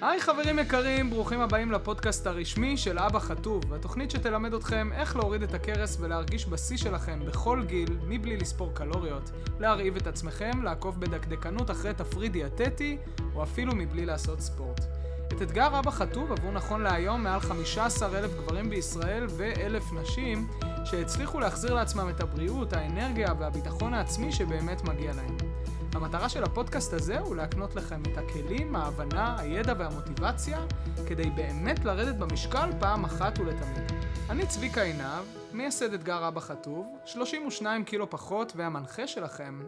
היי חברים יקרים, ברוכים הבאים לפודקאסט הרשמי של אבא חטוב, התוכנית שתלמד אתכם איך להוריד את הכרס ולהרגיש בשיא שלכם בכל גיל, מבלי לספור קלוריות, להרעיב את עצמכם, לעקוב בדקדקנות אחרי תפריט דיאטטי, או אפילו מבלי לעשות ספורט. את אתגר אבא חטוב עברו נכון להיום מעל 15 אלף גברים בישראל ואלף נשים שהצליחו להחזיר לעצמם את הבריאות, האנרגיה והביטחון העצמי שבאמת מגיע להם. המטרה של הפודקאסט הזה הוא להקנות לכם את הכלים, ההבנה, הידע והמוטיבציה כדי באמת לרדת במשקל פעם אחת ולתמיד. אני צביקה עינב, מייסד אתגר אבא חטוב, 32 קילו פחות והמנחה שלכם,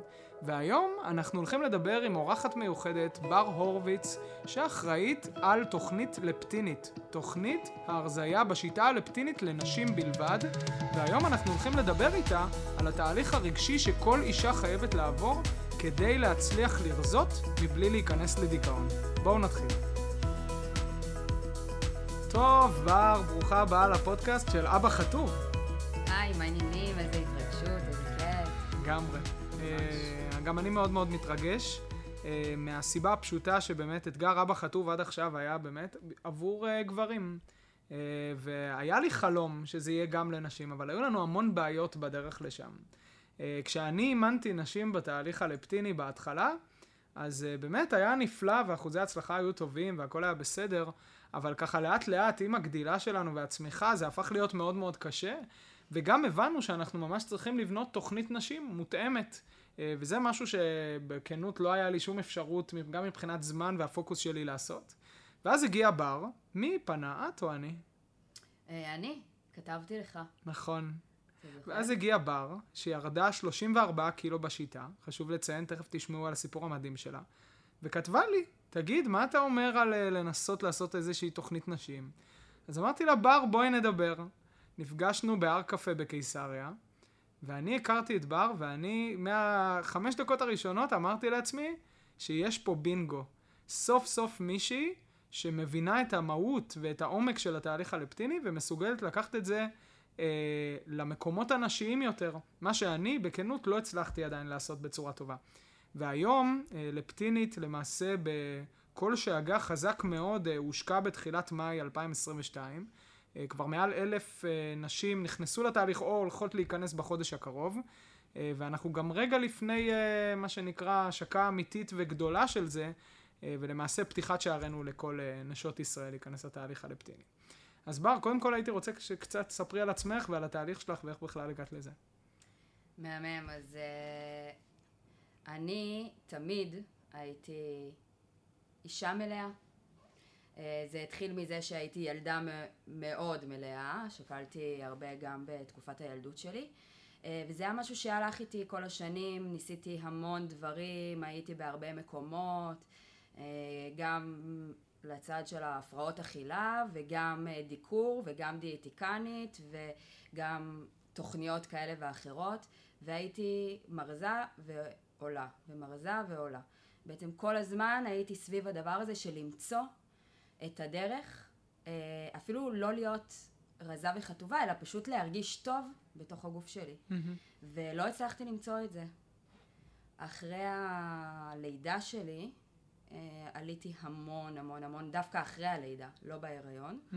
והיום אנחנו הולכים לדבר עם אורחת מיוחדת, בר הורוביץ, שאחראית על תוכנית לפטינית, תוכנית ההרזייה בשיטה הלפטינית לנשים בלבד, והיום אנחנו הולכים לדבר איתה על התהליך הרגשי שכל אישה חייבת לעבור כדי להצליח לרזות מבלי להיכנס לדיכאון. בואו נתחיל. טוב, בר, ברוכה הבאה לפודקאסט של אבא חטוב. היי, מה העניינים? איזה התרגשות, איזה כיף. לגמרי. אה, גם אני מאוד מאוד מתרגש, אה, מהסיבה הפשוטה שבאמת אתגר אבא חטוב עד עכשיו היה באמת עבור אה, גברים. והיה לי חלום שזה יהיה גם לנשים, אבל היו לנו המון בעיות בדרך לשם. כשאני אימנתי נשים בתהליך הלפטיני בהתחלה, אז באמת היה נפלא ואחוזי ההצלחה היו טובים והכל היה בסדר, אבל ככה לאט לאט עם הגדילה שלנו והצמיחה זה הפך להיות מאוד מאוד קשה, וגם הבנו שאנחנו ממש צריכים לבנות תוכנית נשים מותאמת. אה, וזה משהו שבכנות לא היה לי שום אפשרות, גם מבחינת זמן והפוקוס שלי לעשות. ואז הגיע בר, מי פנה, את או אני? אה, אני, כתבתי לך. נכון. ואז הגיע בר, שירדה 34 קילו בשיטה, חשוב לציין, תכף תשמעו על הסיפור המדהים שלה, וכתבה לי, תגיד, מה אתה אומר על אה, לנסות לעשות איזושהי תוכנית נשים? אז אמרתי לה, בר, בואי נדבר. נפגשנו בהר קפה בקיסריה, ואני הכרתי את בר, ואני מהחמש דקות הראשונות אמרתי לעצמי שיש פה בינגו. סוף סוף מישהי שמבינה את המהות ואת העומק של התהליך הלפטיני ומסוגלת לקחת את זה אה, למקומות הנשיים יותר, מה שאני בכנות לא הצלחתי עדיין לעשות בצורה טובה. והיום אה, לפטינית למעשה בכל שאגה חזק מאוד אה, הושקע בתחילת מאי 2022. אה, כבר מעל אלף אה, נשים נכנסו לתהליך או הולכות להיכנס בחודש הקרוב. אה, ואנחנו גם רגע לפני מה שנקרא השקה אמיתית וגדולה של זה, ולמעשה פתיחת שערינו לכל נשות ישראל להיכנס לתהליך הלפטיני. אז בר, קודם כל הייתי רוצה שקצת תספרי על עצמך ועל התהליך שלך ואיך בכלל הגעת לזה. מהמם, אז uh, אני תמיד הייתי אישה מלאה. אה, זה התחיל מזה שהייתי ילדה מאוד מלאה, שקלתי הרבה גם בתקופת הילדות שלי. אה, וזה היה משהו שהלך איתי כל השנים, ניסיתי המון דברים, הייתי בהרבה מקומות, אה, גם לצד של ההפרעות אכילה וגם דיקור וגם דיאטיקנית וגם תוכניות כאלה ואחרות והייתי מרזה ועולה ומרזה ועולה. בעצם כל הזמן הייתי סביב הדבר הזה של למצוא את הדרך, אה, אפילו לא להיות רזה וחטובה, אלא פשוט להרגיש טוב בתוך הגוף שלי. Mm-hmm. ולא הצלחתי למצוא את זה. אחרי הלידה שלי, אה, עליתי המון המון המון, דווקא אחרי הלידה, לא בהיריון, mm-hmm.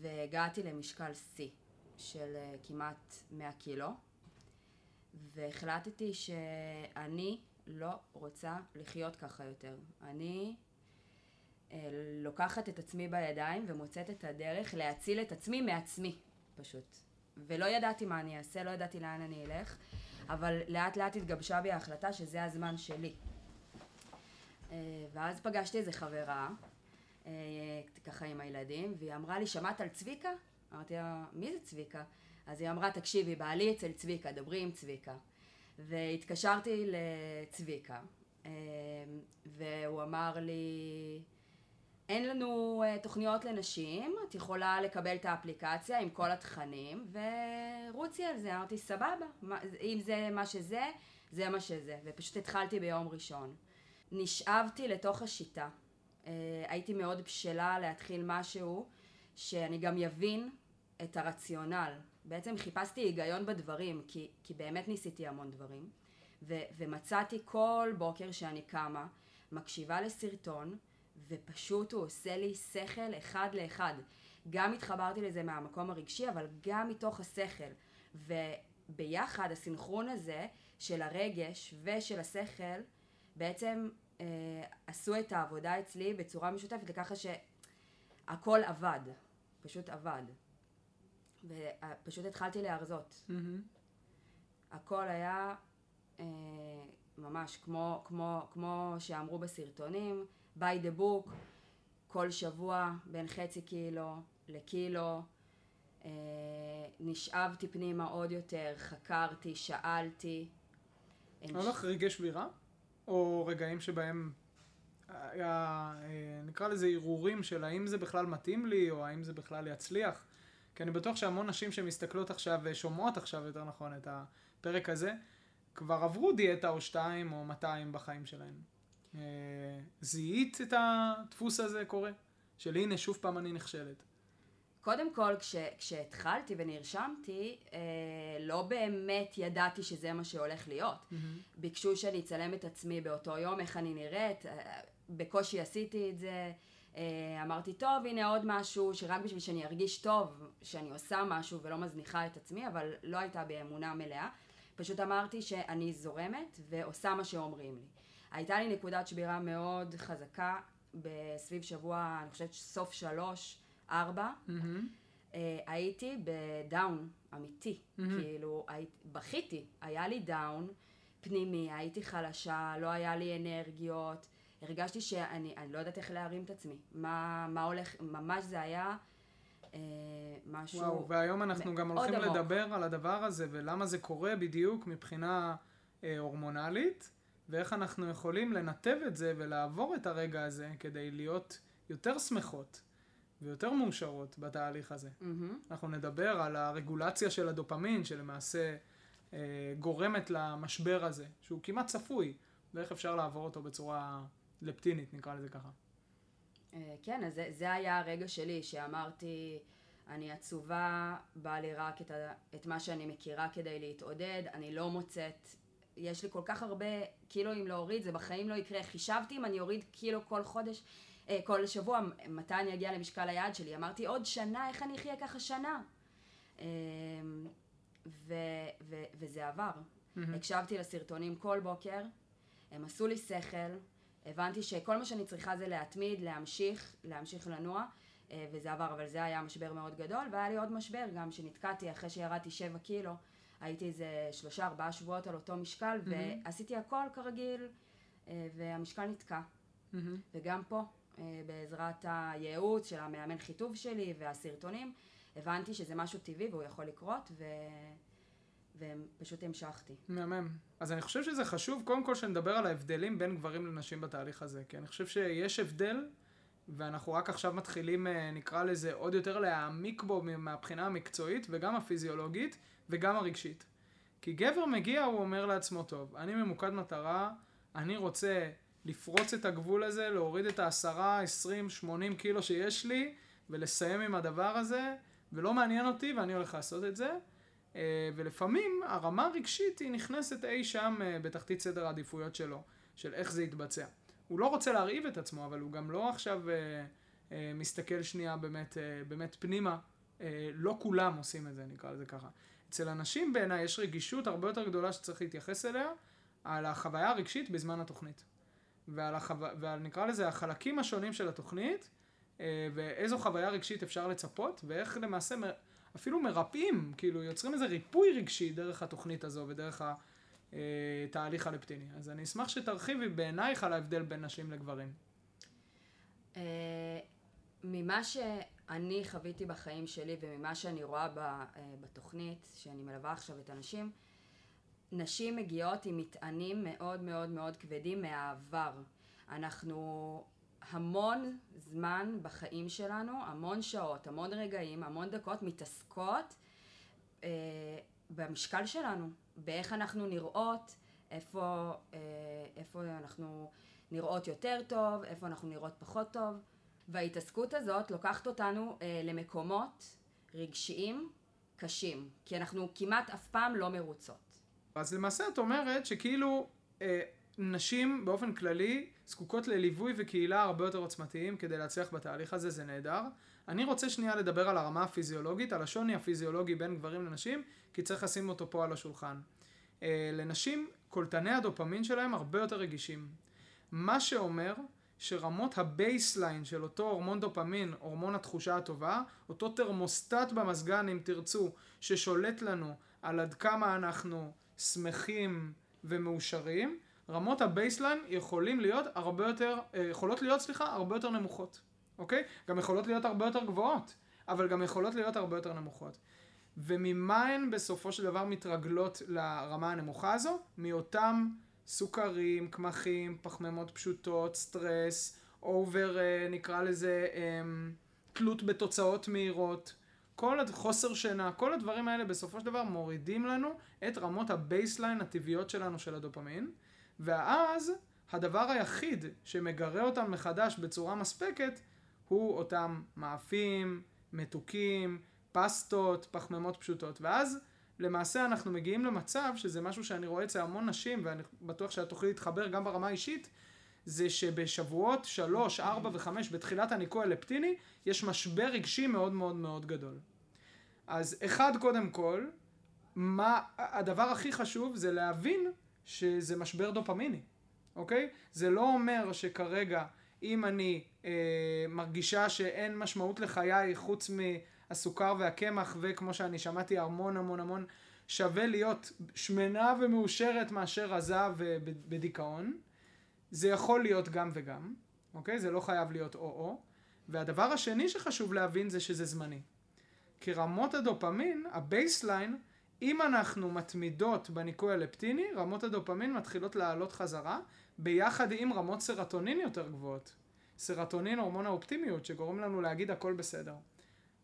והגעתי למשקל שיא של אה, כמעט 100 קילו, והחלטתי שאני לא רוצה לחיות ככה יותר. אני אה, לוקחת את עצמי בידיים ומוצאת את הדרך להציל את עצמי מעצמי, פשוט. ולא ידעתי מה אני אעשה, לא ידעתי לאן אני אלך, אבל לאט לאט התגבשה בי ההחלטה שזה הזמן שלי. אה, ואז פגשתי איזה חברה, אה, ככה עם הילדים, והיא אמרה לי, שמעת על צביקה? אמרתי לה, מי זה צביקה? אז היא אמרה, תקשיבי, בעלי אצל צביקה, דברי עם צביקה. והתקשרתי לצביקה, והוא אמר לי, אין לנו תוכניות לנשים, את יכולה לקבל את האפליקציה עם כל התכנים, ורוצי על זה. אמרתי, סבבה, אם זה מה שזה, זה מה שזה. ופשוט התחלתי ביום ראשון. נשאבתי לתוך השיטה. Uh, הייתי מאוד בשלה להתחיל משהו שאני גם יבין את הרציונל. בעצם חיפשתי היגיון בדברים, כי, כי באמת ניסיתי המון דברים. ו, ומצאתי כל בוקר שאני קמה, מקשיבה לסרטון, ופשוט הוא עושה לי שכל אחד לאחד. גם התחברתי לזה מהמקום הרגשי, אבל גם מתוך השכל. וביחד הסינכרון הזה של הרגש ושל השכל, בעצם אה, עשו את העבודה אצלי בצורה משותפת, לככה שהכל עבד, פשוט עבד. ופשוט התחלתי להרזות. Mm-hmm. הכל היה אה, ממש כמו, כמו, כמו שאמרו בסרטונים, by the book, כל שבוע בין חצי קילו לקילו, אה, נשאבתי פנימה עוד יותר, חקרתי, שאלתי. היה לך רגעי שבירה? או רגעים שבהם היה, אה, נקרא לזה הרהורים של האם זה בכלל מתאים לי, או האם זה בכלל יצליח? כי אני בטוח שהמון נשים שמסתכלות עכשיו, ושומעות עכשיו יותר נכון את הפרק הזה, כבר עברו דיאטה או שתיים או 200 בחיים שלהן. אה, זיהית את הדפוס הזה קורה? של הנה, שוב פעם אני נכשלת. קודם כל, כש, כשהתחלתי ונרשמתי, אה, לא באמת ידעתי שזה מה שהולך להיות. Mm-hmm. ביקשו שאני אצלם את עצמי באותו יום, איך אני נראית, אה, בקושי עשיתי את זה. אה, אמרתי, טוב, הנה עוד משהו, שרק בשביל שאני ארגיש טוב, שאני עושה משהו ולא מזניחה את עצמי, אבל לא הייתה באמונה מלאה. פשוט אמרתי שאני זורמת ועושה מה שאומרים לי. הייתה לי נקודת שבירה מאוד חזקה בסביב שבוע, אני חושבת סוף שלוש, ארבע. Mm-hmm. הייתי בדאון אמיתי, mm-hmm. כאילו, בכיתי, היה לי דאון פנימי, הייתי חלשה, לא היה לי אנרגיות. הרגשתי שאני לא יודעת איך להרים את עצמי. מה, מה הולך, ממש זה היה אה, משהו וואו, והיום אנחנו גם הולכים עמוק. לדבר על הדבר הזה ולמה זה קורה בדיוק מבחינה אה, הורמונלית, ואיך אנחנו יכולים לנתב את זה ולעבור את הרגע הזה כדי להיות יותר שמחות ויותר מאושרות בתהליך הזה. Mm-hmm. אנחנו נדבר על הרגולציה של הדופמין שלמעשה אה, גורמת למשבר הזה, שהוא כמעט צפוי, ואיך אפשר לעבור אותו בצורה לפטינית, נקרא לזה ככה. אה, כן, אז זה, זה היה הרגע שלי, שאמרתי, אני עצובה, בא לי רק את, ה, את מה שאני מכירה כדי להתעודד, אני לא מוצאת, יש לי כל כך הרבה קילואים להוריד, זה בחיים לא יקרה. חישבתי אם אני אוריד קילו כל חודש, כל שבוע, מתי אני אגיע למשקל היעד שלי. אמרתי, עוד שנה, איך אני אחיה ככה שנה? אה, ו, ו, וזה עבר. Mm-hmm. הקשבתי לסרטונים כל בוקר, הם עשו לי שכל. הבנתי שכל מה שאני צריכה זה להתמיד, להמשיך, להמשיך לנוע, אה, וזה עבר, אבל זה היה משבר מאוד גדול, והיה לי עוד משבר גם שנתקעתי אחרי שירדתי 7 קילו, הייתי איזה שלושה ארבעה שבועות על אותו משקל, mm-hmm. ועשיתי הכל כרגיל, אה, והמשקל נתקע. Mm-hmm. וגם פה, אה, בעזרת הייעוץ של המאמן חיטוב שלי והסרטונים, הבנתי שזה משהו טבעי והוא יכול לקרות, ו... ופשוט המשכתי. מהמם. אז אני חושב שזה חשוב, קודם כל שנדבר על ההבדלים בין גברים לנשים בתהליך הזה, כי אני חושב שיש הבדל, ואנחנו רק עכשיו מתחילים, אה, נקרא לזה, עוד יותר להעמיק בו מהבחינה המקצועית, וגם הפיזיולוגית, וגם הרגשית. כי גבר מגיע, הוא אומר לעצמו, טוב, אני ממוקד מטרה, אני רוצה לפרוץ את הגבול הזה, להוריד את העשרה, עשרים, שמונים קילו שיש לי, ולסיים עם הדבר הזה, ולא מעניין אותי, ואני הולך לעשות את זה. אה, ולפעמים הרמה הרגשית היא נכנסת אי שם אה, בתחתית סדר העדיפויות שלו, של איך זה יתבצע. הוא לא רוצה להרעיב את עצמו, אבל הוא גם לא עכשיו אה, מסתכל שנייה באמת, באמת פנימה. לא כולם עושים את זה, נקרא לזה ככה. אצל אנשים בעיניי יש רגישות הרבה יותר גדולה שצריך להתייחס אליה, על החוויה הרגשית בזמן התוכנית. ועל, החו... ועל נקרא לזה החלקים השונים של התוכנית, ואיזו חוויה רגשית אפשר לצפות, ואיך למעשה אפילו מרפאים, כאילו יוצרים איזה ריפוי רגשי דרך התוכנית הזו ודרך התהליך אה, הלפטיני. אז אני אשמח שתרחיבי בעינייך על ההבדל בין נשים לגברים. אה, ממה שאני חוויתי בחיים שלי וממה שאני רואה אה, בתוכנית, שאני מלווה עכשיו את הנשים, נשים מגיעות עם מטענים מאוד מאוד מאוד כבדים מהעבר. אנחנו המון זמן בחיים שלנו, המון שעות, המון רגעים, המון דקות מתעסקות אה, במשקל שלנו, באיך אנחנו נראות, איפה, אה, איפה אנחנו נראות יותר טוב, איפה אנחנו נראות פחות טוב. וההתעסקות הזאת לוקחת אותנו אה, למקומות רגשיים קשים, כי אנחנו כמעט אף פעם לא מרוצות. אז למעשה את אומרת שכאילו אה, נשים באופן כללי זקוקות לליווי וקהילה הרבה יותר עוצמתיים כדי להצליח בתהליך הזה, זה נהדר. אני רוצה שנייה לדבר על הרמה הפיזיולוגית, על השוני הפיזיולוגי בין גברים לנשים, כי צריך לשים אותו פה על השולחן. אה, לנשים, קולטני הדופמין שלהם הרבה יותר רגישים. מה שאומר שרמות ה baseline של אותו הורמון דופמין, הורמון התחושה הטובה, אותו תרמוסטט במזגן אם תרצו, ששולט לנו על עד כמה אנחנו שמחים ומאושרים, רמות ה baseline יכולים להיות הרבה יותר, אה, יכולות להיות, סליחה, הרבה יותר נמוכות, אוקיי? גם יכולות להיות הרבה יותר גבוהות, אבל גם יכולות להיות הרבה יותר נמוכות. וממה הן בסופו של דבר מתרגלות לרמה הנמוכה הזו? מאותם סוכרים, קמחים, פחמימות פשוטות, סטרס, over, אה, נקרא לזה, אמ, תלות בתוצאות מהירות, כל חוסר שינה, כל הדברים האלה בסופו של דבר מורידים לנו את רמות ה baseline הטבעיות שלנו של הדופמין, ואז הדבר היחיד שמגרה אותם מחדש בצורה מספקת הוא אותם מאפים, מתוקים, פסטות, פחמימות פשוטות, ואז למעשה אנחנו מגיעים למצב, שזה משהו שאני רואה אצל המון נשים, ואני בטוח שאת תוכלי להתחבר גם ברמה האישית, זה שבשבועות שלוש, ארבע וחמש, בתחילת הניקוי הלפטיני, יש משבר רגשי מאוד מאוד מאוד גדול. אז אחד, קודם כל, מה, הדבר הכי חשוב זה להבין שזה משבר דופמיני, אוקיי? זה לא אומר שכרגע, אם אני אה, מרגישה שאין משמעות לחיי חוץ מ... הסוכר והקמח, וכמו שאני שמעתי המון המון המון, שווה להיות שמנה ומאושרת מאשר רזה ובדיכאון. זה יכול להיות גם וגם, אוקיי? זה לא חייב להיות או-או. והדבר השני שחשוב להבין זה שזה זמני. כי רמות הדופמין, ה baseline, אם אנחנו מתמידות בניקוי הלפטיני, רמות הדופמין מתחילות לעלות חזרה, ביחד עם רמות סרטונין יותר גבוהות. סרטונין, הורמון האופטימיות, שגורם לנו להגיד הכל בסדר.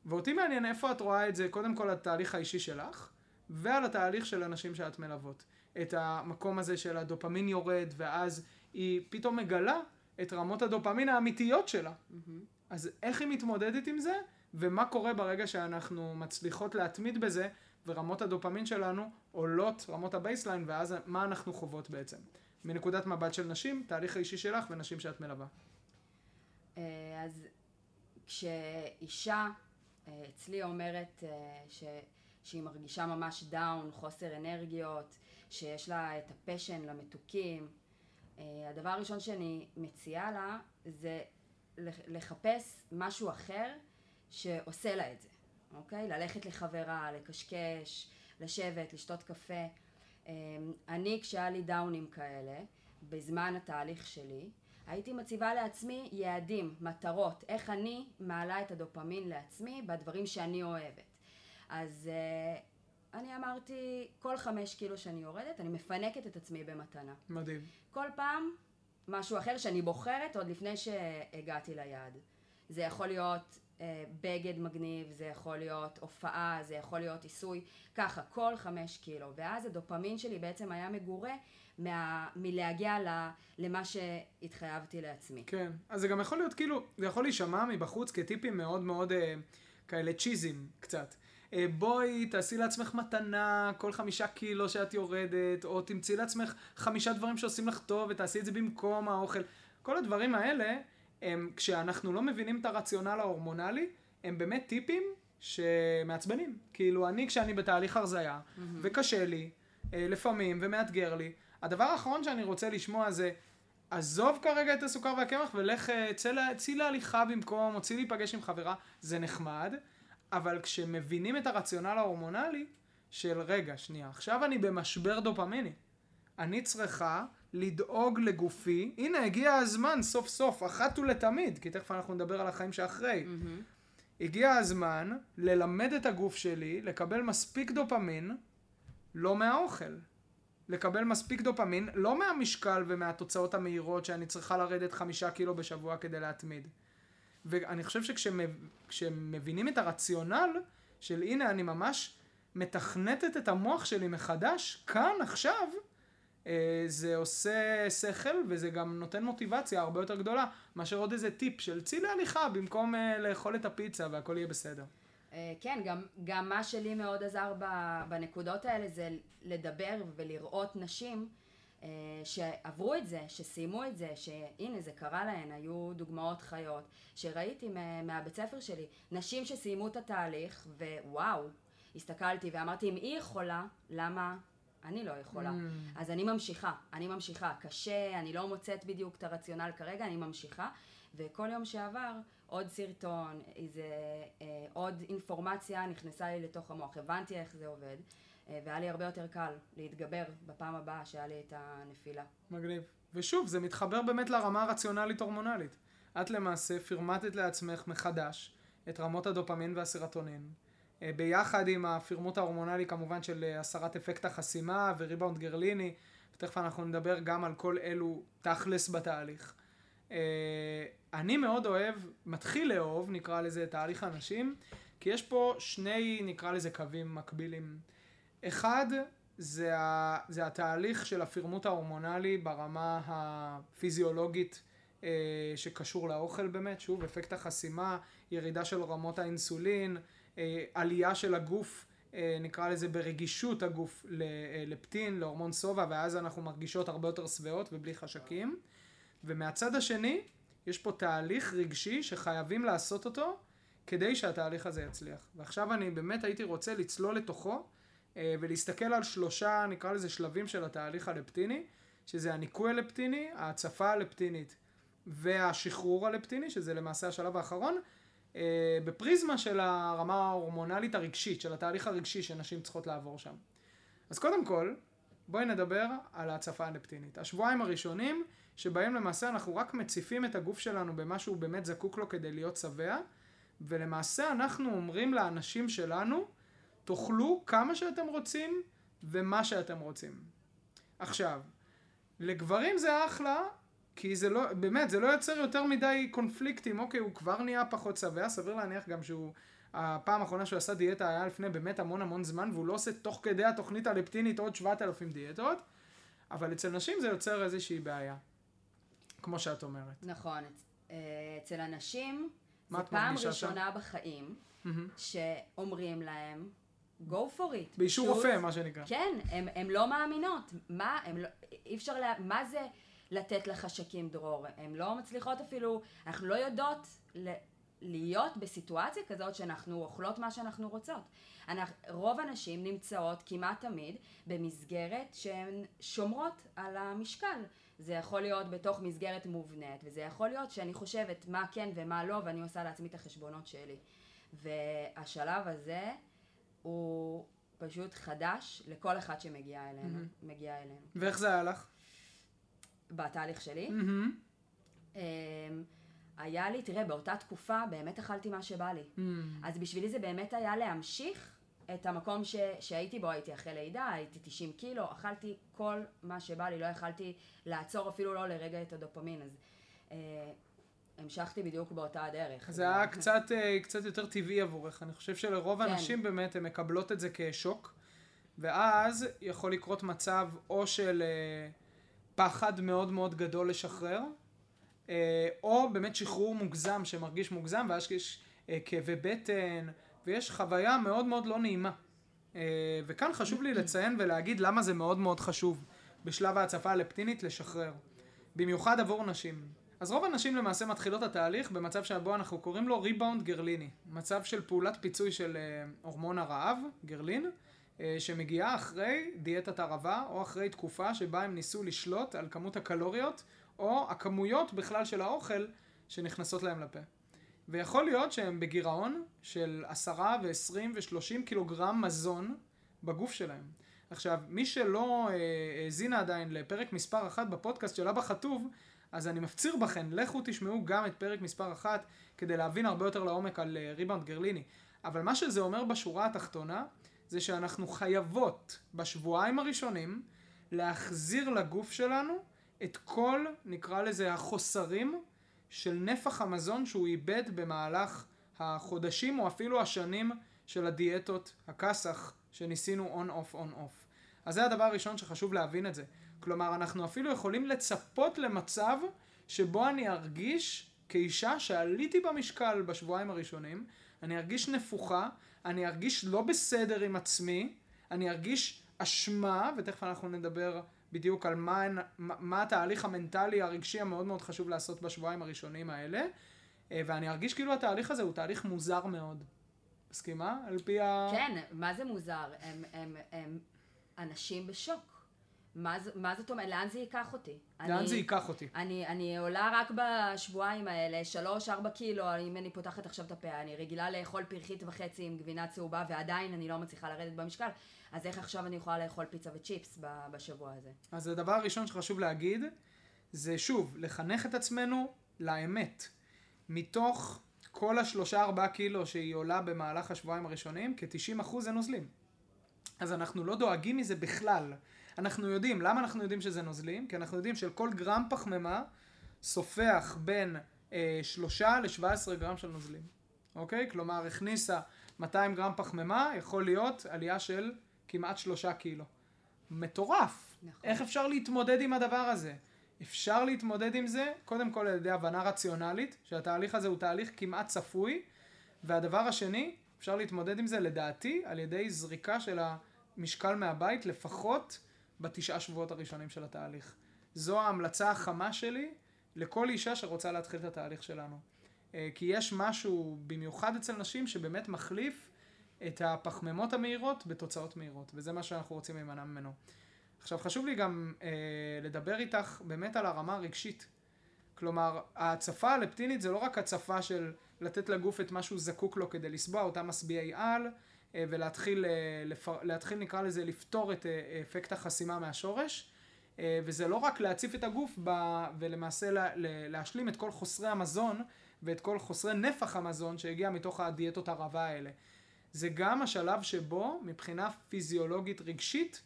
ואותי מעניין איפה את רואה את זה, קודם כל התהליך האישי שלך, ועל התהליך של אנשים שאת מלוות. את המקום הזה של הדופמין יורד, ואז היא פתאום מגלה את רמות הדופמין האמיתיות שלה. Mm-hmm. אז איך היא מתמודדת עם זה, ומה קורה ברגע שאנחנו מצליחות להתמיד בזה, ורמות הדופמין שלנו עולות, רמות ה baseline, ואז מה אנחנו חוות בעצם. מנקודת מבט של נשים, תהליך האישי שלך ונשים שאת מלווה. אה, אז כשאישה אצלי אומרת אה, ש, שהיא מרגישה ממש down, חוסר אנרגיות, שיש לה את ה passion למתוקים. אה, הדבר הראשון שאני מציעה לה זה לחפש משהו אחר שעושה לה את זה, אוקיי? ללכת לחברה, לקשקש, לשבת, לשתות קפה. אה, אני, כשהיה לי דאונים כאלה, בזמן התהליך שלי, הייתי מציבה לעצמי יעדים, מטרות, איך אני מעלה את הדופמין לעצמי בדברים שאני אוהבת. אז uh, אני אמרתי, כל חמש קילו שאני יורדת, אני מפנקת את עצמי במתנה. מדהים. כל פעם משהו אחר שאני בוחרת עוד לפני שהגעתי ליעד. זה יכול להיות uh, בגד מגניב, זה יכול להיות הופעה, זה יכול להיות עיסוי, ככה, כל חמש קילו. ואז הדופמין שלי בעצם היה מגורה מה, מלהגיע ל, למה שהתחייבתי לעצמי. כן, אז זה גם יכול להיות כאילו, זה יכול להישמע מבחוץ כטיפים מאוד מאוד אה, כאלה צ'יזים קצת. אה, בואי תעשי לעצמך מתנה כל חמישה קילו שאת יורדת, או תמצאי לעצמך חמישה דברים שעושים לך טוב ותעשי את זה במקום האוכל. כל הדברים האלה, הם, כשאנחנו לא מבינים את הרציונל ההורמונלי, הם באמת טיפים שמעצבנים. כאילו, אני כשאני בתהליך הרזייה, mm-hmm. וקשה לי, אה, לפעמים, ומאתגר לי, הדבר האחרון שאני רוצה לשמוע זה, עזוב כרגע את הסוכר והקמח ולך, אה, צא להליכה במקום, או צא להיפגש עם חברה, זה נחמד, אבל כשמבינים את הרציונל ההורמונלי, של רגע, שנייה, עכשיו אני במשבר דופמיני. אני צריכה לדאוג לגופי, הנה הגיע הזמן סוף סוף, אחת ולתמיד, כי תכף אנחנו נדבר על החיים שאחרי. Mm-hmm. הגיע הזמן ללמד את הגוף שלי לקבל מספיק דופמין, לא מהאוכל. לקבל מספיק דופמין, לא מהמשקל ומהתוצאות המהירות שאני צריכה לרדת חמישה קילו בשבוע כדי להתמיד. ואני חושב שכשמבינים את הרציונל של הנה אני ממש מתכנתת את המוח שלי מחדש, כאן עכשיו, אה, זה עושה שכל וזה גם נותן מוטיבציה הרבה יותר גדולה מאשר עוד איזה טיפ של צאי להליכה במקום אה, לאכול את הפיצה והכל יהיה בסדר. אה, כן, גם, גם מה שלי מאוד עזר בנקודות האלה זה לדבר ולראות נשים שעברו את זה, שסיימו את זה, שהנה זה קרה להן, היו דוגמאות חיות, שראיתי מהבית ספר שלי, נשים שסיימו את התהליך, ווואו, הסתכלתי ואמרתי, אם היא יכולה, למה אני לא יכולה? Mm. אז אני ממשיכה, אני ממשיכה. קשה, אני לא מוצאת בדיוק את הרציונל כרגע, אני ממשיכה, וכל יום שעבר, עוד סרטון, איזה אה, עוד אינפורמציה נכנסה לי לתוך המוח, הבנתי איך זה עובד. אה, והיה לי הרבה יותר קל להתגבר בפעם הבאה שהיה לי את הנפילה. מגניב. ושוב, זה מתחבר באמת לרמה הרציונלית הורמונלית. את למעשה פרמטת לעצמך מחדש את רמות הדופמין והסרטונין, אה, ביחד עם הפירמוט ההורמונלי כמובן של אה, הסרת אפקט החסימה וריבאונד גרליני, ותכף אנחנו נדבר גם על כל אלו תכלס בתהליך. אני מאוד אוהב, מתחיל לאהוב, נקרא לזה, תהליך הנשים, כי יש פה שני, נקרא לזה, קווים מקבילים. אחד, זה, ה, זה התהליך של הפירמוט ההורמונלי ברמה הפיזיולוגית אה, שקשור לאוכל באמת, שוב, אפקט החסימה, ירידה של רמות האינסולין, אה, עלייה של הגוף, אה, נקרא לזה ברגישות הגוף אה, לפטין, להורמון סובה, ואז אנחנו מרגישות הרבה יותר שבעות ובלי חשקים. ומהצד השני, יש פה תהליך רגשי שחייבים לעשות אותו כדי שהתהליך הזה יצליח. ועכשיו אני באמת הייתי רוצה לצלול לתוכו ולהסתכל על שלושה, נקרא לזה שלבים של התהליך הלפטיני, שזה הניקוי הלפטיני, ההצפה הלפטינית והשחרור הלפטיני, שזה למעשה השלב האחרון, אה, בפריזמה של הרמה ההורמונלית הרגשית, של התהליך הרגשי שנשים צריכות לעבור שם. אז קודם כל, בואי נדבר על ההצפה הלפטינית. השבועיים הראשונים, שבהם למעשה אנחנו רק מציפים את הגוף שלנו במה שהוא באמת זקוק לו כדי להיות שבע, ולמעשה אנחנו אומרים לאנשים שלנו, תאכלו כמה שאתם רוצים ומה שאתם רוצים. עכשיו, לגברים זה אחלה, כי זה לא, באמת, זה לא יוצר יותר מדי קונפליקטים. אוקיי, הוא כבר נהיה פחות שבע, סביר להניח גם שהוא, הפעם האחרונה שהוא עשה דיאטה היה לפני באמת המון המון זמן, והוא לא עושה תוך כדי התוכנית הלפטינית עוד 7,000 דיאטות, אבל אצל נשים זה יוצר איזושהי בעיה, כמו שאת אומרת. נכון, אה, אצל הנשים, זו פעם ראשונה שם? בחיים, mm-hmm. שאומרים להם, go for it. באישור רופא, מה שנקרא. כן, הן לא מאמינות. מה, הם לא, אי אפשר, לה, מה זה לתת לחשקים דרור? הן לא מצליחות אפילו, אנחנו לא יודעות ל, להיות בסיטואציה כזאת שאנחנו אוכלות מה שאנחנו רוצות. אנחנו, רוב הנשים נמצאות כמעט תמיד במסגרת שהן שומרות על המשקל. זה יכול להיות בתוך מסגרת מובנית, וזה יכול להיות שאני חושבת מה כן ומה לא, ואני עושה לעצמי את החשבונות שלי. והשלב הזה, הוא פשוט חדש לכל אחד שמגיע אלינו. Mm-hmm. מגיע אלינו. ואיך זה היה לך? בתהליך שלי? Mm-hmm. היה לי, תראה, באותה תקופה באמת אכלתי מה שבא לי. Mm. אז בשבילי זה באמת היה להמשיך את המקום ש, שהייתי בו, הייתי אחרי לידה, הייתי 90 קילו, אכלתי כל מה שבא לי, לא יכלתי לעצור אפילו לא לרגע את הדופמין. אז אה, המשכתי בדיוק באותה הדרך. זה היה קצת, אה, קצת יותר טבעי עבורך. אני חושב שלרוב כן. הנשים באמת, הן מקבלות את זה כשוק, ואז יכול לקרות מצב או של אה, פחד מאוד מאוד גדול לשחרר, אה, או באמת שחרור מוגזם שמרגיש מוגזם, ואז יש כאבי בטן, ויש חוויה מאוד מאוד לא נעימה. וכאן חשוב לי לציין ולהגיד למה זה מאוד מאוד חשוב בשלב ההצפה הלפטינית לשחרר. במיוחד עבור נשים. אז רוב הנשים למעשה מתחילות התהליך במצב שבו אנחנו קוראים לו ריבאונד גרליני. מצב של פעולת פיצוי של אה, הורמון הרעב, גרלין, אה, שמגיעה אחרי דיאטת הרעבה או אחרי תקופה שבה הם ניסו לשלוט על כמות הקלוריות או הכמויות בכלל של האוכל שנכנסות להם לפה. ויכול להיות שהם בגירעון של עשרה ועשרים ושלושים קילוגרם מזון בגוף שלהם. עכשיו, מי שלא אה, האזינה עדיין לפרק מספר אחת בפודקאסט של אבא חטוב, אז אני מפציר בכן, לכו תשמעו גם את פרק מספר אחת כדי להבין הרבה יותר לעומק על ריבאונד אה, גרליני. אבל מה שזה אומר בשורה התחתונה, זה שאנחנו חייבות בשבועיים הראשונים להחזיר לגוף שלנו את כל, נקרא לזה, החוסרים של נפח המזון שהוא איבד במהלך החודשים או אפילו השנים של הדיאטות, הכסח, שניסינו on off on off. אז זה הדבר הראשון שחשוב להבין את זה. כלומר, אנחנו אפילו יכולים לצפות למצב שבו אני ארגיש כאישה שעליתי במשקל בשבועיים הראשונים, אני ארגיש נפוחה, אני ארגיש לא בסדר עם עצמי, אני ארגיש אשמה, ותכף אנחנו נדבר בדיוק על מה, מה התהליך המנטלי הרגשי המאוד מאוד חשוב לעשות בשבועיים הראשונים האלה, אה, ואני ארגיש כאילו התהליך הזה הוא תהליך מוזר מאוד. מסכימה? על פי ה... כן, מה זה מוזר? הם, הם, הם אנשים בשוק. מה, מה זאת אומרת? לאן זה ייקח אותי? לאן אני, זה ייקח אותי? אני, אני עולה רק בשבועיים האלה, שלוש, ארבע קילו, אם אני פותחת עכשיו את הפה, אני רגילה לאכול פרחית וחצי עם גבינה צהובה, ועדיין אני לא מצליחה לרדת במשקל, אז איך עכשיו אני יכולה לאכול פיצה וצ'יפס בשבוע הזה? אז הדבר הראשון שחשוב להגיד, זה שוב, לחנך את עצמנו לאמת. מתוך כל השלושה ארבעה קילו שהיא עולה במהלך השבועיים הראשונים, כ-90% זה נוזלים. אז אנחנו לא דואגים מזה בכלל. אנחנו יודעים, למה אנחנו יודעים שזה נוזלים? כי אנחנו יודעים כל גרם פחמימה סופח בין אה, שלושה ל-17 גרם של נוזלים. אוקיי? כלומר, הכניסה 200 גרם פחמימה, יכול להיות עלייה של כמעט שלושה קילו. מטורף. נכון. איך אפשר להתמודד עם הדבר הזה? אפשר להתמודד עם זה, קודם כל על ידי הבנה רציונלית, שהתהליך הזה הוא תהליך כמעט צפוי, והדבר השני, אפשר להתמודד עם זה לדעתי על ידי זריקה של המשקל מהבית לפחות בתשעה שבועות הראשונים של התהליך. זו ההמלצה החמה שלי לכל אישה שרוצה להתחיל את התהליך שלנו. אה, כי יש משהו, במיוחד אצל נשים, שבאמת מחליף את הפחמימות המהירות בתוצאות מהירות, וזה מה שאנחנו רוצים להימנע ממנו. עכשיו חשוב לי גם אה, לדבר איתך באמת על הרמה הרגשית. כלומר, ההצפה הלפטינית זה לא רק הצפה של לתת לגוף את מה שהוא זקוק לו כדי לסבוע, אותם משביעי על, ולהתחיל, אה. להתחיל נקרא לזה לפתור את אה, אפקט החסימה מהשורש. אה, וזה לא רק להציף את הגוף ב... ולמעשה לה... להשלים את כל חוסרי המזון ואת כל חוסרי נפח המזון שהגיע מתוך הדיאטות הרבה האלה. זה גם השלב שבו מבחינה פיזיולוגית רגשית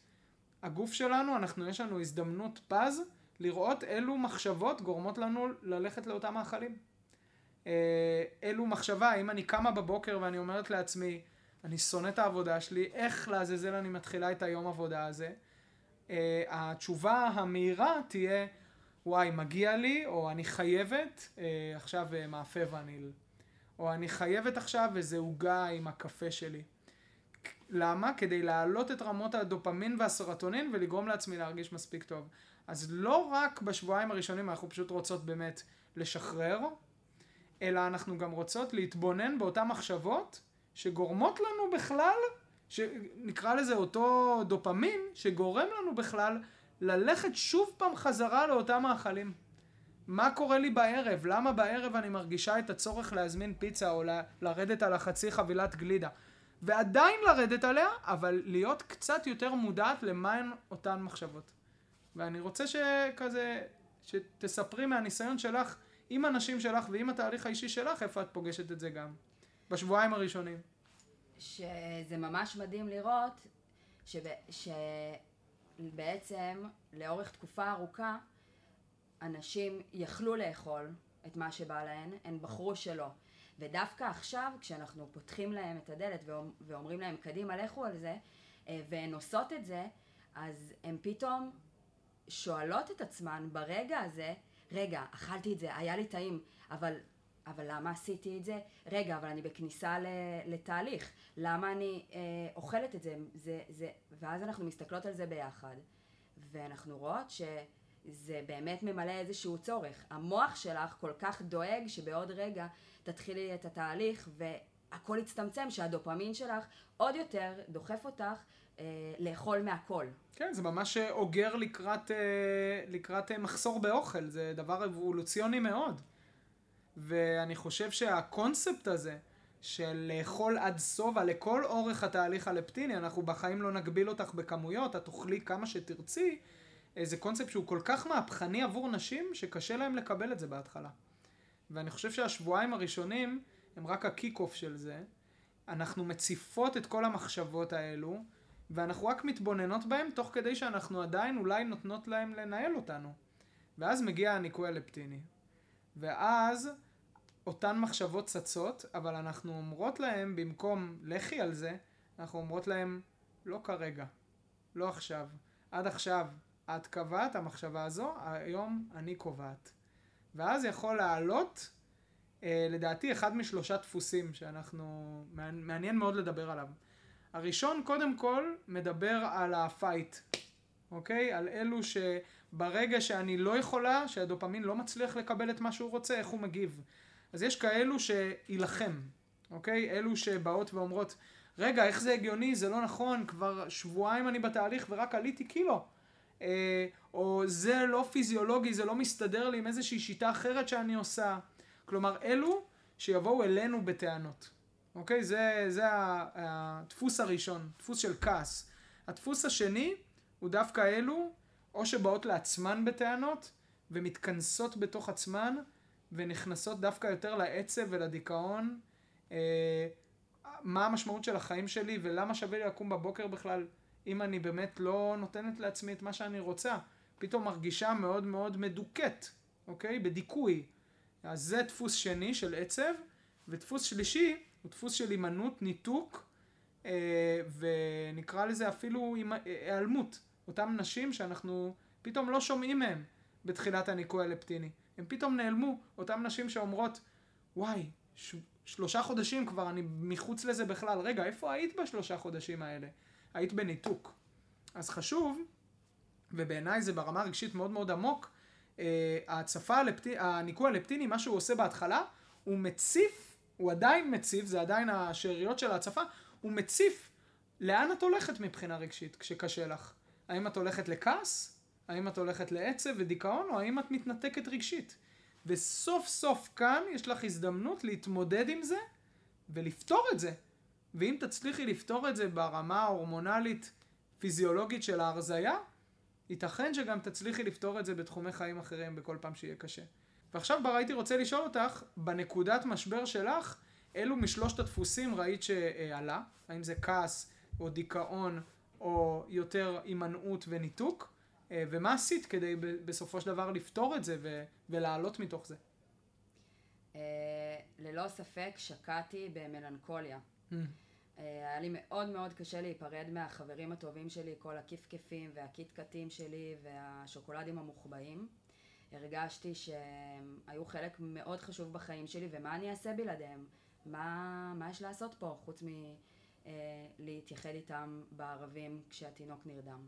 הגוף שלנו, אנחנו, יש לנו הזדמנות פז לראות אילו מחשבות גורמות לנו ללכת לאותם מאכלים. אה, אילו מחשבה, אם אני קמה בבוקר ואני אומרת לעצמי, אני שונא את העבודה שלי, איך לעזאזל אני מתחילה את היום עבודה הזה? אה, התשובה המהירה תהיה, וואי, מגיע לי, או אני חייבת אה, עכשיו מאפה וניל. או אני חייבת עכשיו איזה עוגה עם הקפה שלי. למה? כדי להעלות את רמות הדופמין והסרטונין ולגרום לעצמי להרגיש מספיק טוב. אז לא רק בשבועיים הראשונים אנחנו פשוט רוצות באמת לשחרר, אלא אנחנו גם רוצות להתבונן באותן מחשבות שגורמות לנו בכלל, שנקרא לזה אותו דופמין, שגורם לנו בכלל ללכת שוב פעם חזרה לאותם מאכלים. מה קורה לי בערב? למה בערב אני מרגישה את הצורך להזמין פיצה או ל- לרדת על החצי חבילת גלידה? ועדיין לרדת עליה, אבל להיות קצת יותר מודעת למהן אותן מחשבות. ואני רוצה שכזה, שתספרי מהניסיון שלך עם הנשים שלך ועם התהליך האישי שלך, איפה את פוגשת את זה גם. בשבועיים הראשונים. שזה ממש מדהים לראות שב, שבעצם לאורך תקופה ארוכה אנשים יכלו לאכול את מה שבא להן, הן בחרו שלא. ודווקא עכשיו, כשאנחנו פותחים להם את הדלת ואומרים להם, קדימה, לכו על זה, אה, והן עושות את זה, אז הן פתאום שואלות את עצמן ברגע הזה, רגע, אכלתי את זה, היה לי טעים, אבל, אבל למה עשיתי את זה? רגע, אבל אני בכניסה לתהליך, למה אני אה, אוכלת את זה? זה, זה? ואז אנחנו מסתכלות על זה ביחד, ואנחנו רואות ש... זה באמת ממלא איזשהו צורך. המוח שלך כל כך דואג שבעוד רגע תתחילי את התהליך והכל יצטמצם, שהדופמין שלך עוד יותר דוחף אותך אה, לאכול מהכל. כן, זה ממש אוגר לקראת, אה, לקראת אה, מחסור באוכל, זה דבר אבולוציוני מאוד. ואני חושב שהקונספט הזה של לאכול עד סובה לכל אורך התהליך הלפטיני, אנחנו בחיים לא נגביל אותך בכמויות, את תאכלי כמה שתרצי, זה קונספט שהוא כל כך מהפכני עבור נשים, שקשה להם לקבל את זה בהתחלה. ואני חושב שהשבועיים הראשונים הם רק הקיק אוף של זה. אנחנו מציפות את כל המחשבות האלו, ואנחנו רק מתבוננות בהם, תוך כדי שאנחנו עדיין אולי נותנות להם לנהל אותנו. ואז מגיע הניקוי הלפטיני. ואז אותן מחשבות צצות, אבל אנחנו אומרות להם, במקום לכי על זה, אנחנו אומרות להם, לא כרגע, לא עכשיו. עד עכשיו את קבעת המחשבה הזו, היום אני קובעת. ואז יכול לעלות, אה, לדעתי, אחד משלושה דפוסים שאנחנו, מעניין מאוד לדבר עליו. הראשון, קודם כל, מדבר על הפייט. אוקיי? על אלו שברגע שאני לא יכולה, שהדופמין לא מצליח לקבל את מה שהוא רוצה, איך הוא מגיב. אז יש כאלו שיילחם, אוקיי? אלו שבאות ואומרות, רגע, איך זה הגיוני, זה לא נכון, כבר שבועיים אני בתהליך ורק עליתי קילו. אה, או זה לא פיזיולוגי, זה לא מסתדר לי עם איזושהי שיטה אחרת שאני עושה. כלומר, אלו שיבואו אלינו בטענות. אוקיי? זה, זה הדפוס הראשון, דפוס של כעס. הדפוס השני הוא דווקא אלו, או שבאות לעצמן בטענות, ומתכנסות בתוך עצמן, ונכנסות דווקא יותר לעצב ולדיכאון. אה, מה המשמעות של החיים שלי, ולמה שווה לי לקום בבוקר בכלל, אם אני באמת לא נותנת לעצמי את מה שאני רוצה. פתאום מרגישה מאוד מאוד מדוכאת, אוקיי? בדיכוי. אז זה דפוס שני של עצב, ודפוס שלישי הוא דפוס של הימנעות, ניתוק, אה, ונקרא לזה אפילו היעלמות. אותן נשים שאנחנו פתאום לא שומעים מהן בתחילת הניקוי הלפטיני. הן פתאום נעלמו, אותן נשים שאומרות, וואי, ש- שלושה חודשים כבר אני מחוץ לזה בכלל. רגע, איפה היית בשלושה חודשים האלה? היית בניתוק. אז חשוב, ובעיניי זה ברמה רגשית מאוד מאוד עמוק, אה, ההצפה הלפטי, הניקוי הלפטיני, מה שהוא עושה בהתחלה, הוא מציף, הוא עדיין מציף, זה עדיין השאריות של ההצפה, הוא מציף לאן את הולכת מבחינה רגשית כשקשה לך. האם את הולכת לכעס? האם את הולכת לעצב ודיכאון? או האם את מתנתקת רגשית? וסוף סוף כאן יש לך הזדמנות להתמודד עם זה ולפתור את זה. ואם תצליחי לפתור את זה ברמה ההורמונלית פיזיולוגית של ההרזייה, ייתכן שגם תצליחי לפתור את זה בתחומי חיים אחרים בכל פעם שיהיה קשה. ועכשיו בר הייתי רוצה לשאול אותך, בנקודת משבר שלך, אילו משלושת הדפוסים ראית שעלה? האם זה כעס או דיכאון או יותר הימנעות וניתוק? אה, ומה עשית כדי בסופו של דבר לפתור את זה ו- ולעלות מתוך זה? אה, ללא ספק שקעתי במלנכוליה. Mm. היה לי מאוד מאוד קשה להיפרד מהחברים הטובים שלי, כל הכיפכפים והקיטקטים שלי והשוקולדים המוחבאים. הרגשתי שהם היו חלק מאוד חשוב בחיים שלי, ומה אני אעשה בלעדיהם? מה, מה יש לעשות פה חוץ מלהתייחד איתם בערבים כשהתינוק נרדם?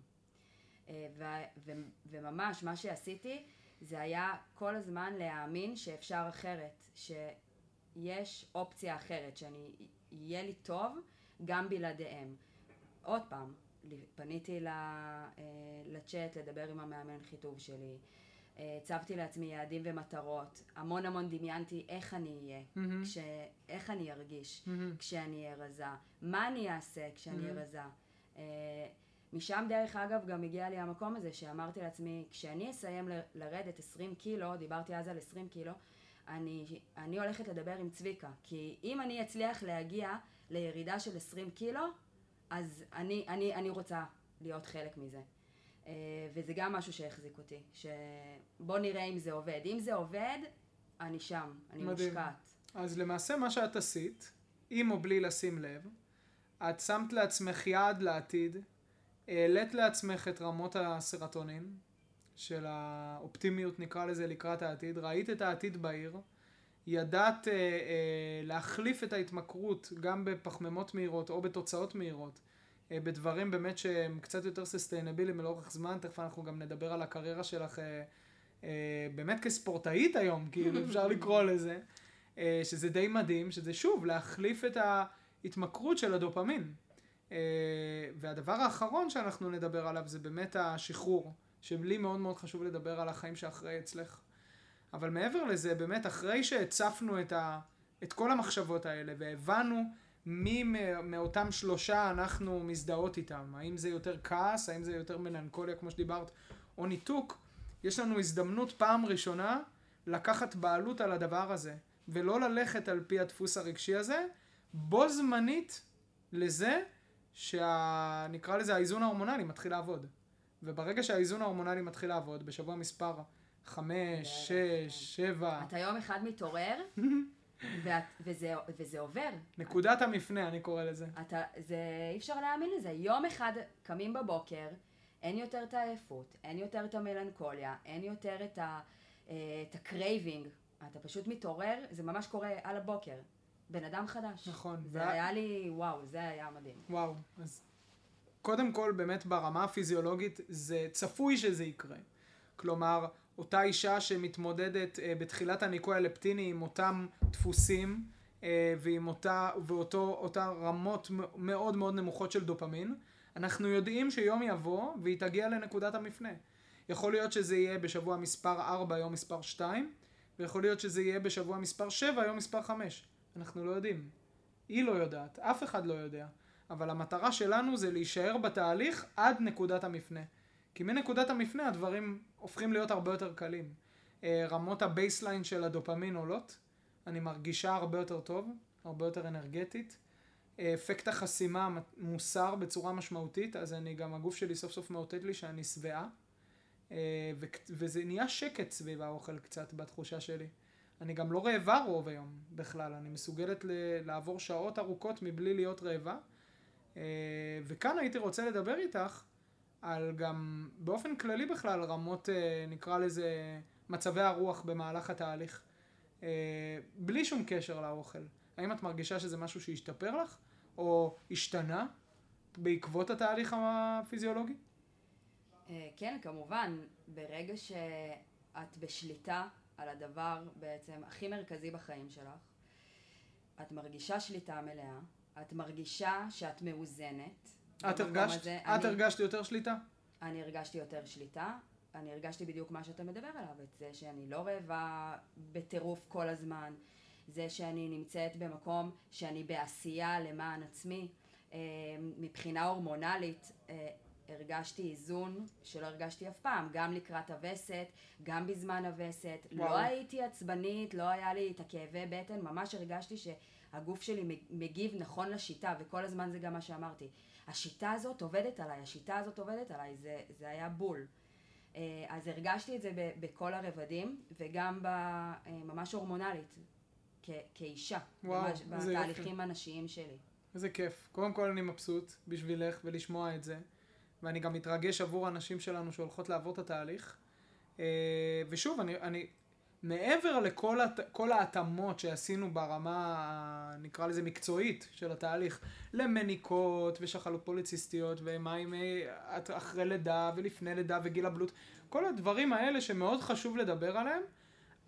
אה, ו, וממש מה שעשיתי זה היה כל הזמן להאמין שאפשר אחרת, שיש אופציה אחרת, שאני, יהיה לי טוב גם בלעדיהם. עוד פעם, פניתי אה, לצ'אט לדבר עם המאמן חיטוב שלי, אה, הצבתי לעצמי יעדים ומטרות, המון המון דמיינתי איך אני אהיה, mm-hmm. כש... איך אני ארגיש mm-hmm. כשאני אהיה רזה, מה אני אעשה כשאני אהיה mm-hmm. רזה. משם דרך אגב גם הגיע לי המקום הזה שאמרתי לעצמי, כשאני אסיים ל- לרדת 20 קילו, דיברתי אז על 20 קילו, אני, אני הולכת לדבר עם צביקה, כי אם אני אצליח להגיע לירידה של 20 קילו, אז אני, אני, אני רוצה להיות חלק מזה. אה, וזה גם משהו שהחזיק אותי, שבוא נראה אם זה עובד. אם זה עובד, אני שם, אני מדהים. מושקעת. אז למעשה מה שאת עשית, עם או בלי לשים לב, את שמת לעצמך יעד לעתיד, העלית לעצמך את רמות הסרטונין, של האופטימיות נקרא לזה לקראת העתיד, ראית את העתיד בעיר, ידעת אה, אה, להחליף את ההתמכרות גם בפחמימות מהירות או בתוצאות מהירות, אה, בדברים באמת שהם קצת יותר ססטיינביליים לאורך זמן, תכף אנחנו גם נדבר על הקריירה שלך אה, אה, באמת כספורטאית היום, כאילו אפשר לקרוא לזה, אה, שזה די מדהים, שזה שוב להחליף את ההתמכרות של הדופמין. אה, והדבר האחרון שאנחנו נדבר עליו זה באמת השחרור, שלי מאוד מאוד חשוב לדבר על החיים שאחרי אצלך. אבל מעבר לזה, באמת, אחרי שהצפנו את, ה, את כל המחשבות האלה והבנו מי מאותם שלושה אנחנו מזדהות איתם, האם זה יותר כעס, האם זה יותר מלנכוליה כמו שדיברת, או ניתוק, יש לנו הזדמנות פעם ראשונה לקחת בעלות על הדבר הזה, ולא ללכת על פי הדפוס הרגשי הזה, בו זמנית לזה שנקרא לזה האיזון ההורמונלי מתחיל לעבוד. וברגע שהאיזון ההורמונלי מתחיל לעבוד, בשבוע מספר חמש, שש, שבע... אתה יום אחד מתעורר, ואת, וזה, וזה עובר. נקודת המפנה, אני קורא לזה. אתה, זה, אי אפשר להאמין לזה. יום אחד קמים בבוקר, אין יותר את העייפות, אין יותר את המלנכוליה, אין יותר את, ה, אה, את ה craving. אתה פשוט מתעורר, זה ממש קורה על הבוקר. בן אדם חדש. נכון. זה וה... היה לי, וואו, זה היה מדהים. וואו, אז קודם כל, באמת ברמה הפיזיולוגית, זה צפוי שזה יקרה. כלומר, אותה אישה שמתמודדת אה, בתחילת הניקוי הלפטיני עם אותם דפוסים אה, ועם אותה, ואותו, אותה רמות מאוד מאוד נמוכות של דופמין, אנחנו יודעים שיום יבוא והיא תגיע לנקודת המפנה. יכול להיות שזה יהיה בשבוע מספר 4, יום מספר 2, ויכול להיות שזה יהיה בשבוע מספר 7, יום מספר 5. אנחנו לא יודעים. היא לא יודעת, אף אחד לא יודע. אבל המטרה שלנו זה להישאר בתהליך עד נקודת המפנה. כי מנקודת המפנה הדברים הופכים להיות הרבה יותר קלים. אה, רמות ה baseline של הדופמין עולות, אני מרגישה הרבה יותר טוב, הרבה יותר אנרגטית. אה, אפקט החסימה מוסר בצורה משמעותית, אז אני גם, הגוף שלי סוף סוף מאותת לי שאני שבעה. אה, וזה נהיה שקט סביב האוכל קצת בתחושה שלי. אני גם לא רעבה רוב היום בכלל, אני מסוגלת לעבור שעות ארוכות מבלי להיות רעבה. וכאן הייתי רוצה לדבר איתך על גם באופן כללי בכלל רמות, אה, נקרא לזה, מצבי הרוח במהלך התהליך, אה, בלי שום קשר לאוכל. האם את מרגישה שזה משהו שהשתפר לך, או השתנה בעקבות התהליך הפיזיולוגי? אה, כן, כמובן. ברגע שאת בשליטה על הדבר בעצם הכי מרכזי בחיים שלך, את מרגישה שליטה מלאה, את מרגישה שאת מאוזנת, את הרגשת? הזה, את אני, הרגשת יותר שליטה? אני הרגשתי יותר שליטה. אני הרגשתי בדיוק מה שאתה מדבר עליו, את זה שאני לא רעבה בטירוף כל הזמן, זה שאני נמצאת במקום שאני בעשייה למען עצמי. אה, מבחינה הורמונלית אה, הרגשתי איזון שלא הרגשתי אף פעם, גם לקראת הווסת, גם בזמן הווסת. לא הייתי עצבנית, לא היה לי את הכאבי בטן, ממש הרגשתי שהגוף שלי מגיב נכון לשיטה, וכל הזמן זה גם מה שאמרתי. השיטה הזאת עובדת עליי, השיטה הזאת עובדת עליי, זה, זה היה בול. אה, אז הרגשתי את זה בכל הרבדים, וגם אה, ממש הורמונלית, כ- כאישה, וואו, ממש בתהליכים הנשיים שלי. איזה כיף. קודם כל אני מבסוט בשבילך ולשמוע את זה, ואני גם מתרגש עבור הנשים שלנו שהולכות לעבור את התהליך. אה, ושוב, אני, אני מעבר לכל הת... ההתאמות שעשינו ברמה, נקרא לזה מקצועית, של התהליך, למניקות ושחלות פוליציסטיות ומים אחרי לידה ולפני לידה וגיל הבלוט, כל הדברים האלה שמאוד חשוב לדבר עליהם,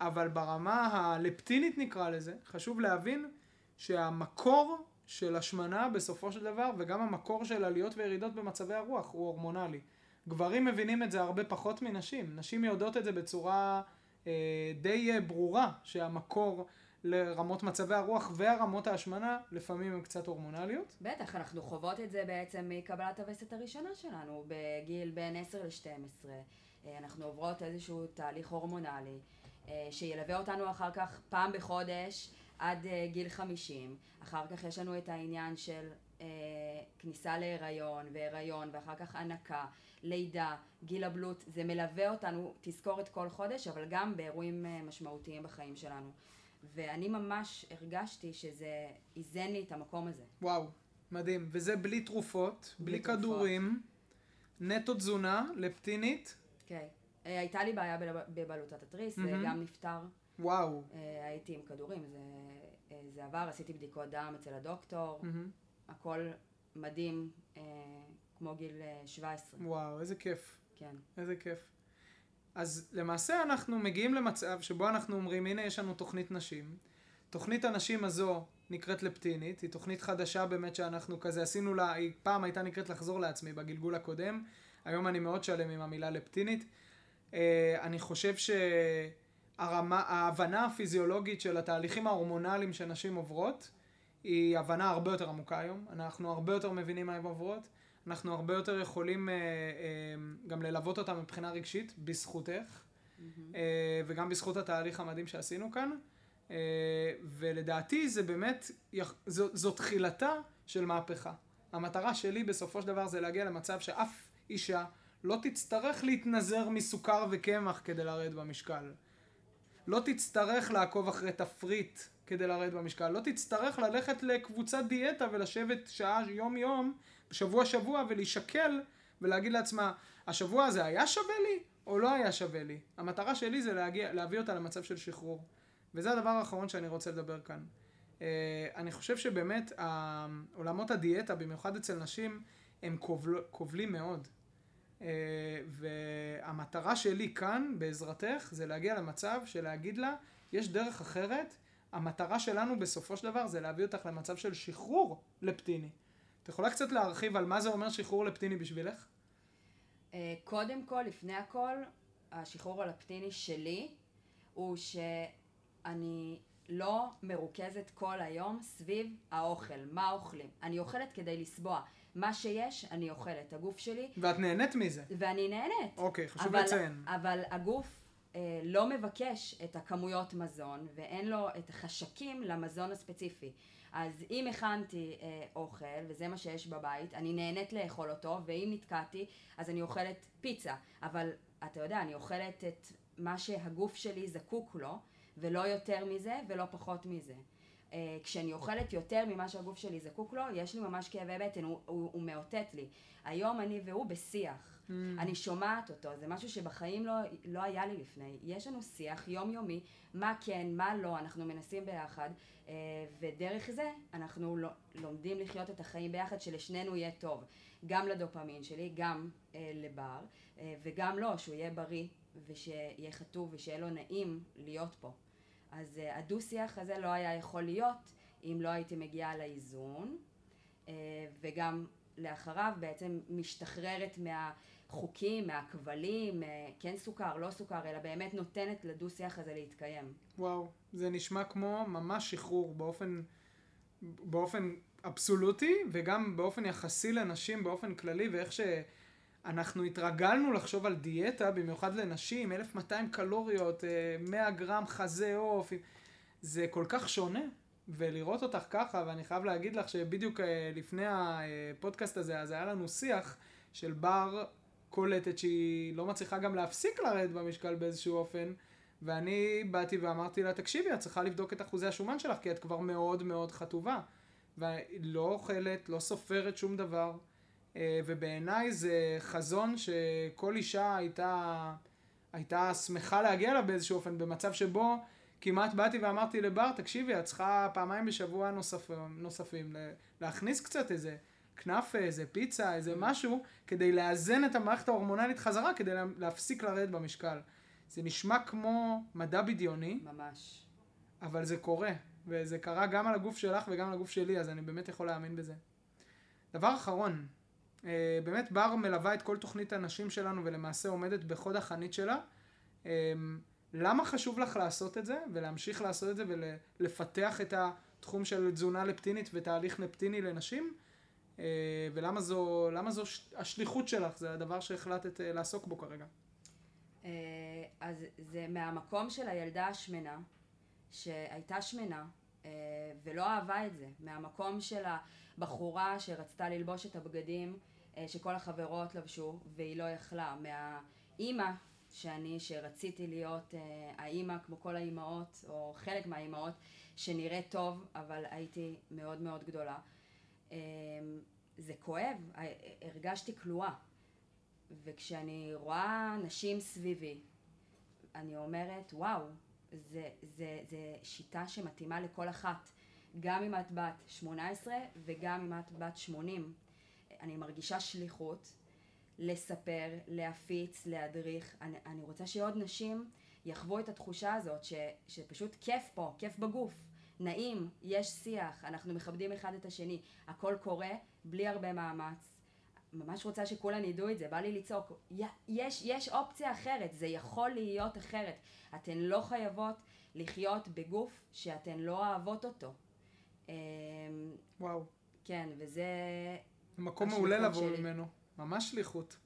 אבל ברמה הלפטינית נקרא לזה, חשוב להבין שהמקור של השמנה בסופו של דבר, וגם המקור של עליות וירידות במצבי הרוח הוא הורמונלי. גברים מבינים את זה הרבה פחות מנשים, נשים יודעות את זה בצורה... אה, די אה, ברורה שהמקור לרמות מצבי הרוח והרמות ההשמנה לפעמים הן קצת הורמונליות. בטח, אנחנו חוות את זה בעצם מקבלת הווסת הראשונה שלנו בגיל בין 10 ל-12. אה, אנחנו עוברות איזשהו תהליך הורמונלי שילווה אותנו אחר כך פעם בחודש עד גיל 50. אחר כך יש לנו את העניין של כניסה להיריון והיריון ואחר כך הנקה. לידה, גיל הבלוט, זה מלווה אותנו תזכורת כל חודש, אבל גם באירועים אה, משמעותיים בחיים שלנו. ואני ממש הרגשתי שזה איזן לי את המקום הזה. וואו, מדהים. וזה בלי תרופות, בלי, בלי כדורים, נטו תזונה, לפטינית. כן. אה, הייתה לי בעיה בבלוטת התריס, זה mm-hmm. גם נפתר. וואו. אה, הייתי עם כדורים, זה, זה עבר, עשיתי בדיקות דם אצל הדוקטור, mm-hmm. הכל מדהים. כמו גיל 17. אה, וואו, איזה כיף. כן. איזה כיף. אז למעשה אנחנו מגיעים למצב שבו אנחנו אומרים, הנה יש לנו תוכנית נשים. תוכנית הנשים הזו נקראת לפטינית, היא תוכנית חדשה באמת שאנחנו כזה עשינו לה, היא פעם הייתה נקראת לחזור לעצמי בגלגול הקודם, היום אני מאוד שלם עם המילה לפטינית. אני חושב שההבנה הפיזיולוגית של התהליכים ההורמונליים שנשים עוברות, היא הבנה הרבה יותר עמוקה היום, אנחנו הרבה יותר מבינים מה הן עוברות. אנחנו הרבה יותר יכולים אה, אה, גם ללוות אותה מבחינה רגשית, בזכותך, mm-hmm. אה, וגם בזכות התהליך המדהים שעשינו כאן. אה, ולדעתי זה באמת, זו, זו תחילתה של מהפכה. המטרה שלי בסופו של דבר זה להגיע למצב שאף אישה לא תצטרך להתנזר מסוכר וקמח כדי לרדת במשקל. לא תצטרך לעקוב אחרי תפריט כדי לרדת במשקל. לא תצטרך ללכת לקבוצת דיאטה ולשבת שעה יום יום שבוע שבוע ולהישקל ולהגיד לעצמה, השבוע הזה היה שווה לי או לא היה שווה לי? המטרה שלי זה להגיע, להביא אותה למצב של שחרור. וזה הדבר האחרון שאני רוצה לדבר כאן. Uh, אני חושב שבאמת עולמות הדיאטה, במיוחד אצל נשים, הם כובל, כובלים מאוד. אה, והמטרה שלי כאן, בעזרתך, זה להגיע למצב של להגיד לה, יש דרך אחרת, המטרה שלנו בסופו של דבר זה להביא אותך למצב של שחרור לפטיני. את יכולה קצת להרחיב על מה זה אומר שחרור לפטיני בשבילך? אה, קודם כל, לפני הכל, השחרור הלפטיני שלי הוא שאני לא מרוכזת כל היום סביב האוכל, מה אוכלים. אני אוכלת כדי לסבוע. מה שיש, אני אוכלת. הגוף שלי... ואת נהנית מזה. ואני נהנית. אוקיי, חשוב אבל, לציין. אבל הגוף אה, לא מבקש את הכמויות מזון, ואין לו את החשקים למזון הספציפי. אז אם הכנתי אה, אוכל, וזה מה שיש בבית, אני נהנית לאכול אותו, ואם נתקעתי, אז אני אוכלת פיצה. אבל אתה יודע, אני אוכלת את מה שהגוף שלי זקוק לו, ולא יותר מזה ולא פחות מזה. Uh, כשאני אוכלת יותר ממה שהגוף שלי זקוק לו, יש לי ממש כאבי בטן, הוא, הוא, הוא מאותת לי. היום אני והוא בשיח. Mm. אני שומעת אותו, זה משהו שבחיים לא, לא היה לי לפני. יש לנו שיח יומיומי, מה כן, מה לא, אנחנו מנסים ביחד, uh, ודרך זה אנחנו לא, לומדים לחיות את החיים ביחד, שלשנינו יהיה טוב. גם לדופמין שלי, גם uh, לבר, וגם לו, שהוא יהיה בריא, ושיהיה חטוב, ושיהיה לו נעים להיות פה. אז uh, הדו-שיח הזה לא היה יכול להיות אם לא הייתי מגיעה לאיזון, uh, וגם לאחריו בעצם משתחררת מהחוקים, מהכבלים, uh, כן סוכר, לא סוכר, אלא באמת נותנת לדו-שיח הזה להתקיים. וואו, זה נשמע כמו ממש שחרור באופן, באופן אבסולוטי, וגם באופן יחסי לנשים באופן כללי, ואיך ש... אנחנו התרגלנו לחשוב על דיאטה, במיוחד לנשים, 1200 קלוריות, 100 אה, גרם חזה עוף, זה כל כך שונה. ולראות אותך ככה, ואני חייב להגיד לך שבדיוק אה, לפני הפודקאסט הזה, אז היה לנו שיח של בר קולטת שהיא לא מצליחה גם להפסיק לרדת במשקל באיזשהו אופן, ואני באתי ואמרתי לה, תקשיבי, את צריכה לבדוק את אחוזי השומן שלך, כי את כבר מאוד מאוד חטובה. ולא אוכלת, לא סופרת שום דבר. אה, ובעיניי זה חזון שכל אישה הייתה, הייתה שמחה להגיע אליו באיזשהו אופן, במצב שבו כמעט באתי ואמרתי לבר, תקשיבי, את צריכה פעמיים בשבוע נוספ, נוספים, להכניס קצת איזה כנאפה, איזה פיצה, איזה mm. משהו, כדי לאזן את המערכת ההורמונלית חזרה, כדי להפסיק לרדת במשקל. זה נשמע כמו מדע בדיוני. ממש. אבל זה קורה, וזה קרה גם על הגוף שלך וגם על הגוף שלי, אז אני באמת יכול להאמין בזה. דבר אחרון, באמת בר מלווה את כל תוכנית הנשים שלנו ולמעשה עומדת בחוד החנית שלה. אה, למה חשוב לך לעשות את זה ולהמשיך לעשות את זה ולפתח את התחום של תזונה לפטינית ותהליך לפטיני לנשים? אה, ולמה זו, זו השליחות שלך, זה הדבר שהחלטת לעסוק בו כרגע. אז זה מהמקום של הילדה השמנה, שהייתה שמנה ולא אהבה את זה, מהמקום של הבחורה שרצתה ללבוש את הבגדים אה, שכל החברות לבשו והיא לא יכלה. מהאימא שאני, שרציתי להיות אה, האימא כמו כל האימהות, או חלק מהאימהות, שנראית טוב, אבל הייתי מאוד מאוד גדולה. אה, זה כואב, הרגשתי כלואה. וכשאני רואה נשים סביבי, אני אומרת, וואו, זה, זה, זה שיטה שמתאימה לכל אחת. גם אם את בת 18 וגם אם את בת 80. אני מרגישה שליחות לספר, להפיץ, להדריך. אני, אני רוצה שעוד נשים יחוו את התחושה הזאת, ש, שפשוט כיף פה, כיף בגוף. נעים, יש שיח, אנחנו מכבדים אחד את השני, הכל קורה בלי הרבה מאמץ. ממש רוצה שכולם ידעו את זה, בא לי לצעוק, יש, יש אופציה אחרת, זה יכול להיות אחרת. אתן לא חייבות לחיות בגוף שאתן לא אוהבות אותו. אמ, וואו. כן, וזה מקום מעולה לבוא שלי. ממנו, ממש שליחות.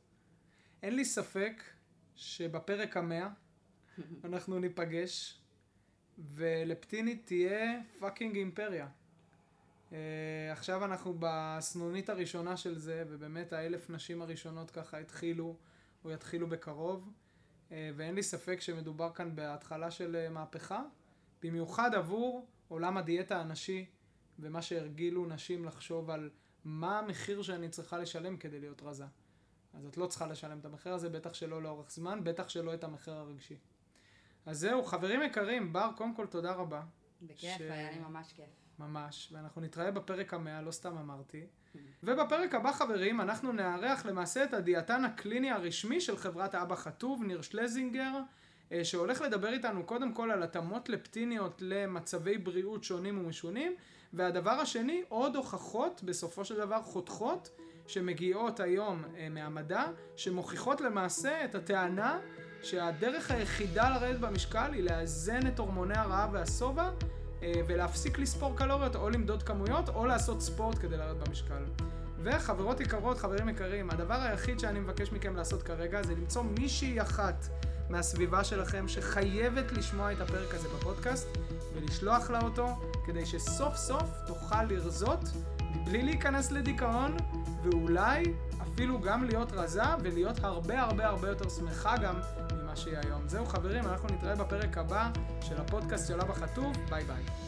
אין לי ספק שבפרק המאה אנחנו ניפגש, ולפטיני תהיה fucking אימפריה. Uh, עכשיו אנחנו בסנונית הראשונה של זה, ובאמת האלף נשים הראשונות ככה התחילו, או יתחילו בקרוב, uh, ואין לי ספק שמדובר כאן בהתחלה של uh, מהפכה, במיוחד עבור עולם הדיאטה הנשי, ומה שהרגילו נשים לחשוב על מה המחיר שאני צריכה לשלם כדי להיות רזה. אז את לא צריכה לשלם את המחיר הזה, בטח שלא לאורך זמן, בטח שלא את המחיר הרגשי. אז זהו, חברים יקרים, בר, קודם כל תודה רבה. בכיף, ש... היה לי ממש כיף. ממש, ואנחנו נתראה בפרק המאה, לא סתם אמרתי. ובפרק הבא, חברים, אנחנו נארח למעשה את הדיאטן הקליני הרשמי של חברת אבא חטוב, ניר שלזינגר, אה, שהולך לדבר איתנו קודם כל על התאמות לפטיניות למצבי בריאות שונים ומשונים, והדבר השני, עוד הוכחות, בסופו של דבר חותכות, שמגיעות היום אה, מהמדע, שמוכיחות למעשה את הטענה שהדרך היחידה לרדת במשקל היא לאזן את הורמוני הרעב והשובע אה, ולהפסיק לספור קלוריות או למדוד כמויות או לעשות ספורט כדי לרדת במשקל. וחברות יקרות, חברים יקרים, הדבר היחיד שאני מבקש מכם לעשות כרגע זה למצוא מישהי אחת מהסביבה שלכם שחייבת לשמוע את הפרק הזה בפודקאסט ולשלוח לה אותו כדי שסוף סוף תוכל לרזות מבלי להיכנס לדיכאון ואולי אפילו גם להיות רזה ולהיות הרבה הרבה הרבה יותר שמחה גם ממה שהיא היום. זהו חברים, אנחנו נתראה בפרק הבא של הפודקאסט של אבא חטוב, ביי ביי.